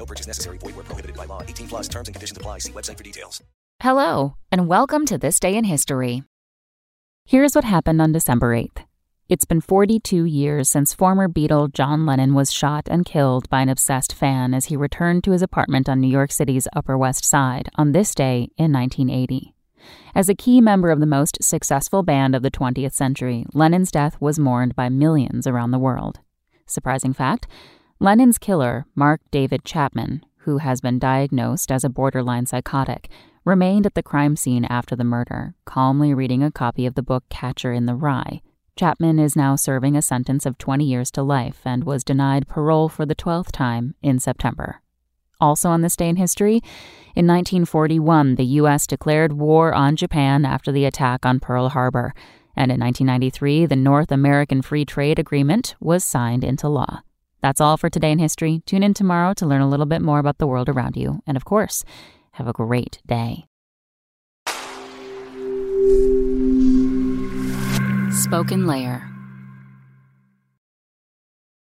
No purchase necessary. Void where prohibited by law. 18 plus terms and conditions apply. See website for details. Hello, and welcome to This Day in History. Here's what happened on December 8th. It's been 42 years since former Beatle John Lennon was shot and killed by an obsessed fan as he returned to his apartment on New York City's Upper West Side on this day in 1980. As a key member of the most successful band of the 20th century, Lennon's death was mourned by millions around the world. Surprising fact Lennon's killer, Mark David Chapman, who has been diagnosed as a borderline psychotic, remained at the crime scene after the murder, calmly reading a copy of the book Catcher in the Rye. Chapman is now serving a sentence of 20 years to life and was denied parole for the 12th time in September. Also on this day in history, in 1941, the U.S. declared war on Japan after the attack on Pearl Harbor, and in 1993, the North American Free Trade Agreement was signed into law. That's all for today in history. Tune in tomorrow to learn a little bit more about the world around you. And of course, have a great day. SpokenLayer.